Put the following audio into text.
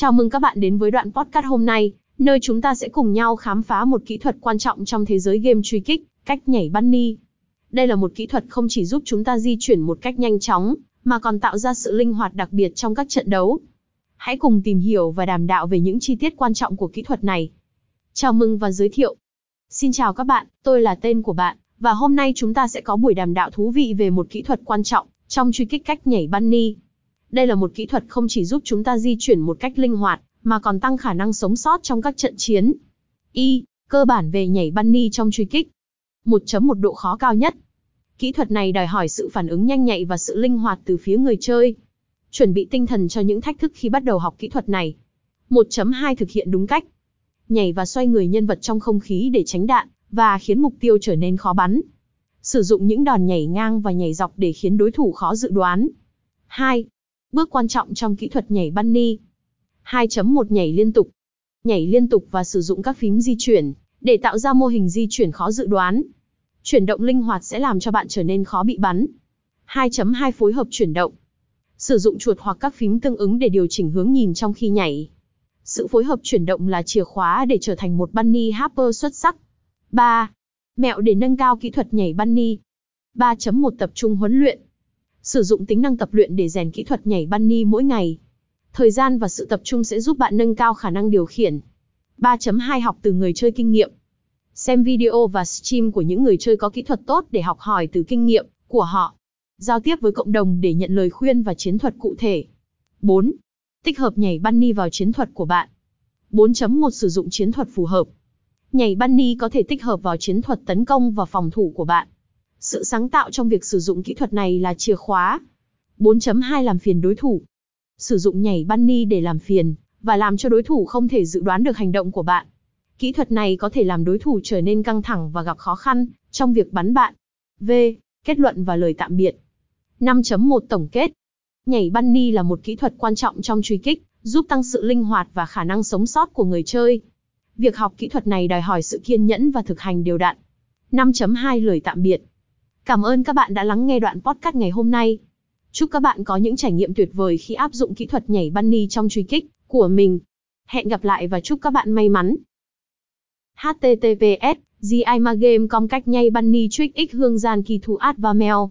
Chào mừng các bạn đến với đoạn podcast hôm nay, nơi chúng ta sẽ cùng nhau khám phá một kỹ thuật quan trọng trong thế giới game truy kích, cách nhảy bunny. Đây là một kỹ thuật không chỉ giúp chúng ta di chuyển một cách nhanh chóng, mà còn tạo ra sự linh hoạt đặc biệt trong các trận đấu. Hãy cùng tìm hiểu và đàm đạo về những chi tiết quan trọng của kỹ thuật này. Chào mừng và giới thiệu. Xin chào các bạn, tôi là tên của bạn, và hôm nay chúng ta sẽ có buổi đàm đạo thú vị về một kỹ thuật quan trọng trong truy kích cách nhảy bunny. Đây là một kỹ thuật không chỉ giúp chúng ta di chuyển một cách linh hoạt, mà còn tăng khả năng sống sót trong các trận chiến. Y, cơ bản về nhảy bunny trong truy kích. 1.1 độ khó cao nhất. Kỹ thuật này đòi hỏi sự phản ứng nhanh nhạy và sự linh hoạt từ phía người chơi. Chuẩn bị tinh thần cho những thách thức khi bắt đầu học kỹ thuật này. 1.2 thực hiện đúng cách. Nhảy và xoay người nhân vật trong không khí để tránh đạn, và khiến mục tiêu trở nên khó bắn. Sử dụng những đòn nhảy ngang và nhảy dọc để khiến đối thủ khó dự đoán. 2. Bước quan trọng trong kỹ thuật nhảy bunny. 2.1 Nhảy liên tục. Nhảy liên tục và sử dụng các phím di chuyển, để tạo ra mô hình di chuyển khó dự đoán. Chuyển động linh hoạt sẽ làm cho bạn trở nên khó bị bắn. 2.2 Phối hợp chuyển động. Sử dụng chuột hoặc các phím tương ứng để điều chỉnh hướng nhìn trong khi nhảy. Sự phối hợp chuyển động là chìa khóa để trở thành một bunny hopper xuất sắc. 3. Mẹo để nâng cao kỹ thuật nhảy bunny. 3.1 Tập trung huấn luyện. Sử dụng tính năng tập luyện để rèn kỹ thuật nhảy bunny mỗi ngày. Thời gian và sự tập trung sẽ giúp bạn nâng cao khả năng điều khiển. 3.2 Học từ người chơi kinh nghiệm. Xem video và stream của những người chơi có kỹ thuật tốt để học hỏi từ kinh nghiệm của họ. Giao tiếp với cộng đồng để nhận lời khuyên và chiến thuật cụ thể. 4. Tích hợp nhảy bunny vào chiến thuật của bạn. 4.1 Sử dụng chiến thuật phù hợp. Nhảy bunny có thể tích hợp vào chiến thuật tấn công và phòng thủ của bạn. Sự sáng tạo trong việc sử dụng kỹ thuật này là chìa khóa. 4.2 Làm phiền đối thủ. Sử dụng nhảy bunny để làm phiền, và làm cho đối thủ không thể dự đoán được hành động của bạn. Kỹ thuật này có thể làm đối thủ trở nên căng thẳng và gặp khó khăn trong việc bắn bạn. V. Kết luận và lời tạm biệt. 5.1 Tổng kết. Nhảy bunny là một kỹ thuật quan trọng trong truy kích, giúp tăng sự linh hoạt và khả năng sống sót của người chơi. Việc học kỹ thuật này đòi hỏi sự kiên nhẫn và thực hành đều đặn. 5.2 Lời tạm biệt. Cảm ơn các bạn đã lắng nghe đoạn podcast ngày hôm nay. Chúc các bạn có những trải nghiệm tuyệt vời khi áp dụng kỹ thuật nhảy bunny trong truy kích của mình. Hẹn gặp lại và chúc các bạn may mắn. https gimagame.com cách nhảy bunny trick x hương gian kỳ thủ ad và mèo